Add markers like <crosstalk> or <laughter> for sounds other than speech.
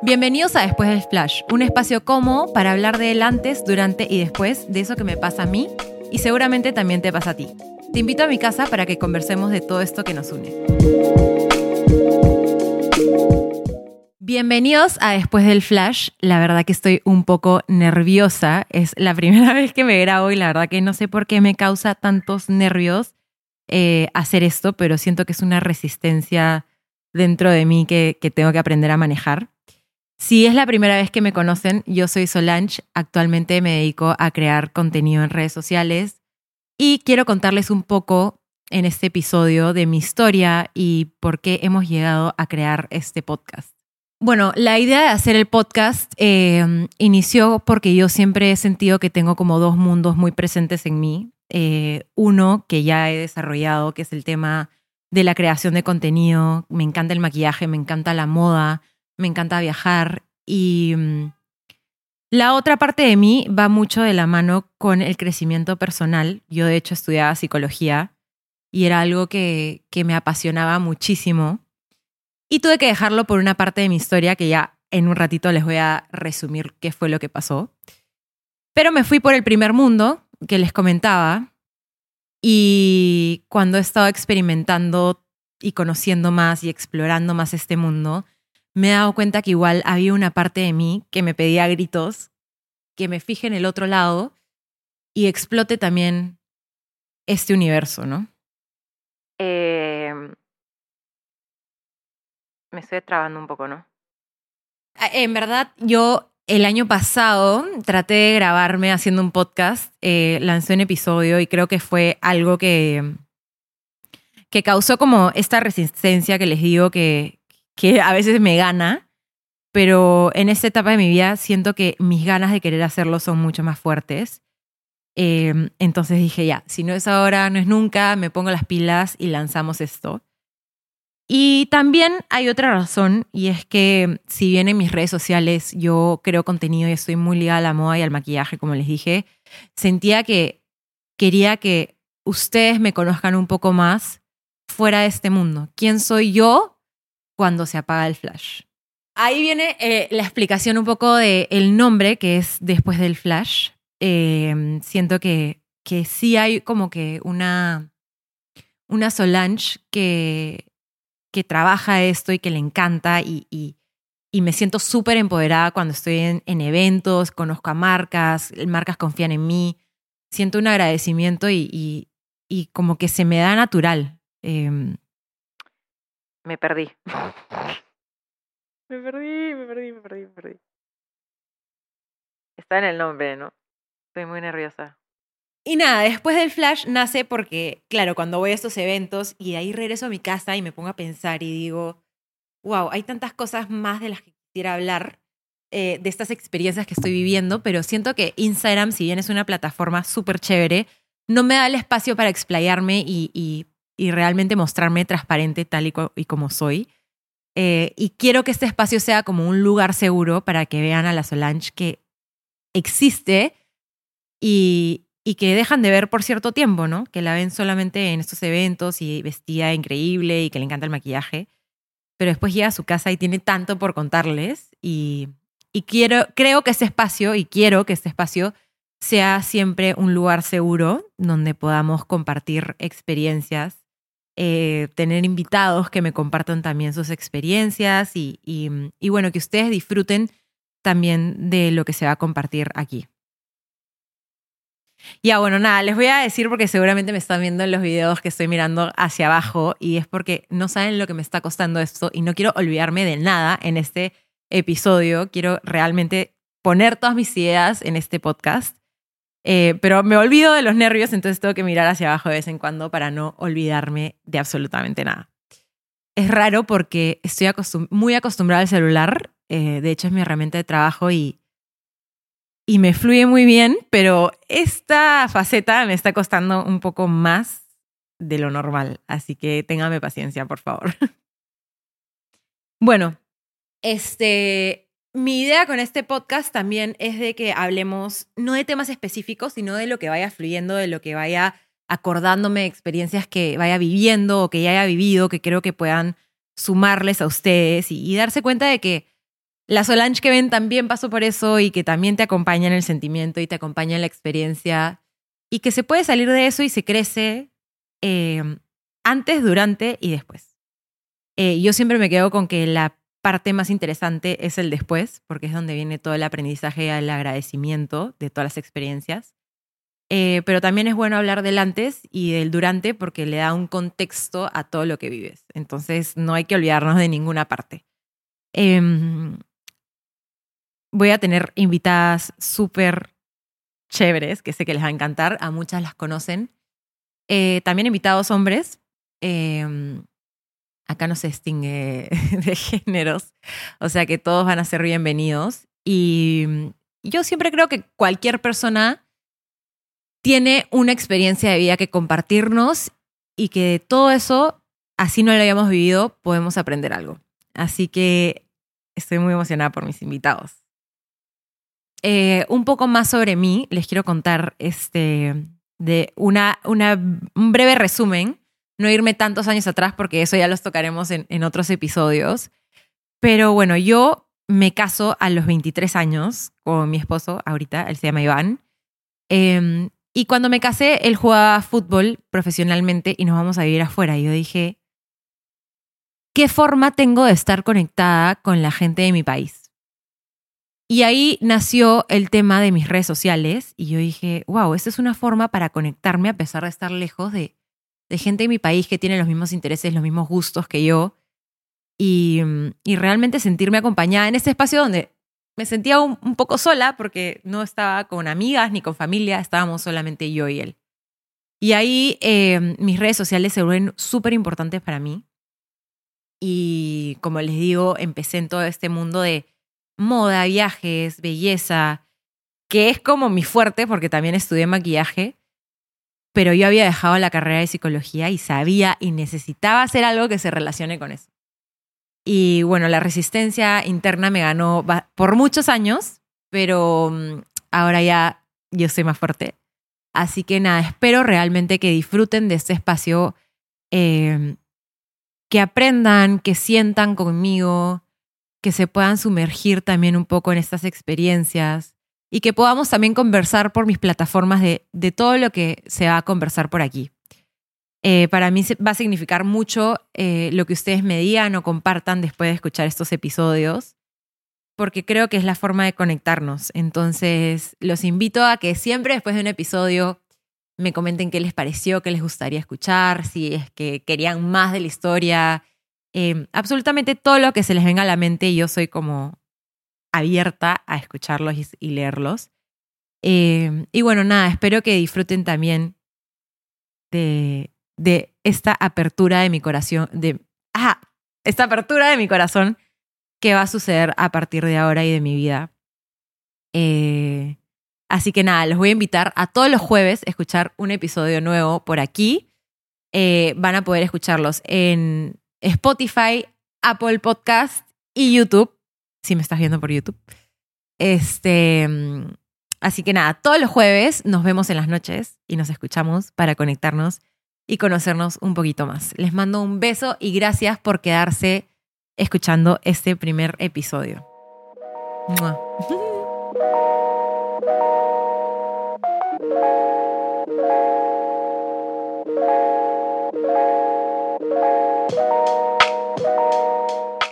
Bienvenidos a Después del Flash, un espacio cómodo para hablar del antes, durante y después de eso que me pasa a mí y seguramente también te pasa a ti. Te invito a mi casa para que conversemos de todo esto que nos une. Bienvenidos a Después del Flash. La verdad que estoy un poco nerviosa. Es la <laughs> primera vez que me grabo y la verdad que no sé por qué me causa tantos nervios eh, hacer esto, pero siento que es una resistencia dentro de mí que tengo que aprender a manejar. Si es la primera vez que me conocen, yo soy Solange. Actualmente me dedico a crear contenido en redes sociales y quiero contarles un poco en este episodio de mi historia y por qué hemos llegado a crear este podcast. Bueno, la idea de hacer el podcast eh, inició porque yo siempre he sentido que tengo como dos mundos muy presentes en mí. Eh, uno que ya he desarrollado, que es el tema de la creación de contenido. Me encanta el maquillaje, me encanta la moda, me encanta viajar y mm, la otra parte de mí va mucho de la mano con el crecimiento personal. Yo de hecho estudiaba psicología y era algo que, que me apasionaba muchísimo. Y tuve que dejarlo por una parte de mi historia que ya en un ratito les voy a resumir qué fue lo que pasó. Pero me fui por el primer mundo que les comentaba y cuando he estado experimentando y conociendo más y explorando más este mundo, me he dado cuenta que igual había una parte de mí que me pedía gritos, que me fije en el otro lado y explote también este universo, ¿no? Eh, me estoy trabando un poco, ¿no? Ah, en verdad, yo el año pasado traté de grabarme haciendo un podcast, eh, lancé un episodio y creo que fue algo que, que causó como esta resistencia que les digo que, que a veces me gana, pero en esta etapa de mi vida siento que mis ganas de querer hacerlo son mucho más fuertes. Em, entonces dije, ya, si no es ahora, no es nunca, me pongo las pilas y lanzamos esto. Y también hay otra razón, y es que si bien en mis redes sociales yo creo contenido y estoy muy ligada a la moda y al maquillaje, como les dije, sentía que quería que ustedes me conozcan un poco más fuera de este mundo. ¿Quién soy yo cuando se apaga el flash. Ahí viene eh, la explicación un poco del el nombre, que es después del flash. Em, siento que, que sí hay como que una, una Solange que, que trabaja esto y que le encanta y, y, me siento súper empoderada cuando estoy en, en, eventos, conozco a marcas, marcas confían en mí, siento un agradecimiento y, y como que se me da natural. Em, me perdí. me perdí, me perdí, me perdí, me perdí. Está en el nombre, ¿no? Estoy muy nerviosa. Y nada, después del flash nace porque, claro, cuando voy a estos eventos y de ahí regreso a mi casa y me pongo a pensar y digo, wow, hay tantas cosas más de las que quisiera hablar, eh, de estas experiencias que estoy viviendo, pero siento que Instagram, si bien es una plataforma súper chévere, no me da el espacio para explayarme y, y y realmente mostrarme transparente tal y, como soy. Eh, y quiero que este espacio sea como un lugar seguro para que vean a la Solange que existe y, y que dejan de ver por cierto tiempo, ¿no? Que la ven solamente en estos eventos y vestida increíble y que le encanta el maquillaje. Pero después llega a su casa y tiene tanto por contarles y, y quiero, creo que este espacio y quiero que este espacio sea siempre un lugar seguro donde podamos compartir experiencias eh, tener invitados que me compartan también sus experiencias y, y, bueno, que ustedes disfruten también de lo que se va a compartir aquí. Ya, bueno, nada, les voy a decir porque seguramente me están viendo en los videos que estoy mirando hacia abajo y es porque no saben lo que me está costando esto y no quiero olvidarme de nada en este episodio. Quiero realmente poner todas mis ideas en este podcast eh, pero me olvido de los nervios, entonces tengo que mirar hacia abajo de vez en cuando para no olvidarme de absolutamente nada. Es raro porque estoy muy acostumbrada al celular, eh, de hecho es mi herramienta de trabajo y, y me fluye muy bien, pero esta faceta me está costando un poco más de lo normal, así que téngame paciencia, por favor. <laughs> bueno, este, mi idea con este podcast también es de que hablemos no de temas específicos, sino de lo que vaya fluyendo, de lo que vaya acordándome, experiencias que vaya viviendo o que ya haya vivido, que creo que puedan sumarles a ustedes y, darse cuenta de que la Solange que ven también pasó por eso y que también te acompaña en el sentimiento y te acompaña en la experiencia y que se puede salir de eso y se crece eh, antes, durante y después. Eh, yo siempre me quedo con que la parte más interesante es el después, porque es donde viene todo el aprendizaje y el agradecimiento de todas las experiencias. Eh, pero también es bueno hablar del antes y del durante porque le da un contexto a todo lo que vives. Entonces no hay que olvidarnos de ninguna parte. Em, voy a tener invitadas súper chéveres, que sé que les va a encantar, a muchas las conocen. Eh, también invitados hombres. Em, acá no se distingue <laughs> de géneros, o sea que todos van a ser bienvenidos. Y yo siempre creo que cualquier persona tiene una experiencia de vida que compartirnos y que de todo eso, así no lo hayamos vivido, podemos aprender algo. Así que estoy muy emocionada por mis invitados. Eh, un poco más sobre mí, les quiero contar este, de una, un breve resumen, no irme tantos años atrás porque eso ya los tocaremos en, otros episodios. Pero bueno, yo me caso a los 23 años con mi esposo, ahorita, él se llama Iván. Eh, y cuando me casé, él jugaba fútbol profesionalmente y nos vamos a vivir afuera. Y yo dije, ¿qué forma tengo de estar conectada con la gente de mi país? Y ahí nació el tema de mis redes sociales y yo dije, wow, esta es una forma para conectarme a pesar de estar lejos de, de gente de mi país que tiene los mismos intereses, los mismos gustos que yo y, y realmente sentirme acompañada en ese espacio donde me sentía un, poco sola porque no estaba con amigas ni con familia, estábamos solamente yo y él. Y ahí em, mis redes sociales se vuelven súper importantes para mí. Y como les digo, empecé en todo este mundo de moda, viajes, belleza, que es como mi fuerte porque también estudié maquillaje, pero yo había dejado la carrera de psicología y sabía y necesitaba hacer algo que se relacione con eso. Y bueno, la resistencia interna me ganó por muchos años, pero mm, ahora ya yo soy más fuerte. Así que nada, espero realmente que disfruten de este espacio, em, que aprendan, que sientan conmigo, que se puedan sumergir también un poco en estas experiencias y que podamos también conversar por mis plataformas de, de todo lo que se va a conversar por aquí. Eh, para mí va a significar mucho eh, lo que ustedes me digan o compartan después de escuchar estos episodios, porque creo que es la forma de conectarnos. Entonces, los invito a que siempre después de un episodio me comenten qué les pareció, qué les gustaría escuchar, si es que querían más de la historia, eh, absolutamente todo lo que se les venga a la mente, yo soy como abierta a escucharlos y, leerlos. y bueno, nada, espero que disfruten también de, de esta apertura de mi corazón, de, ah, esta apertura de mi corazón que va a suceder a partir de ahora y de mi vida. Eh, así que nada, los voy a invitar a todos los jueves a escuchar un episodio nuevo por aquí. Eh, van a poder escucharlos en Spotify, Apple Podcast y YouTube, si me estás viendo por YouTube. Este, así que nada, todos los jueves nos vemos en las noches y nos escuchamos para conectarnos y conocernos un poquito más. Les mando un beso y gracias por quedarse escuchando este primer episodio. <laughs>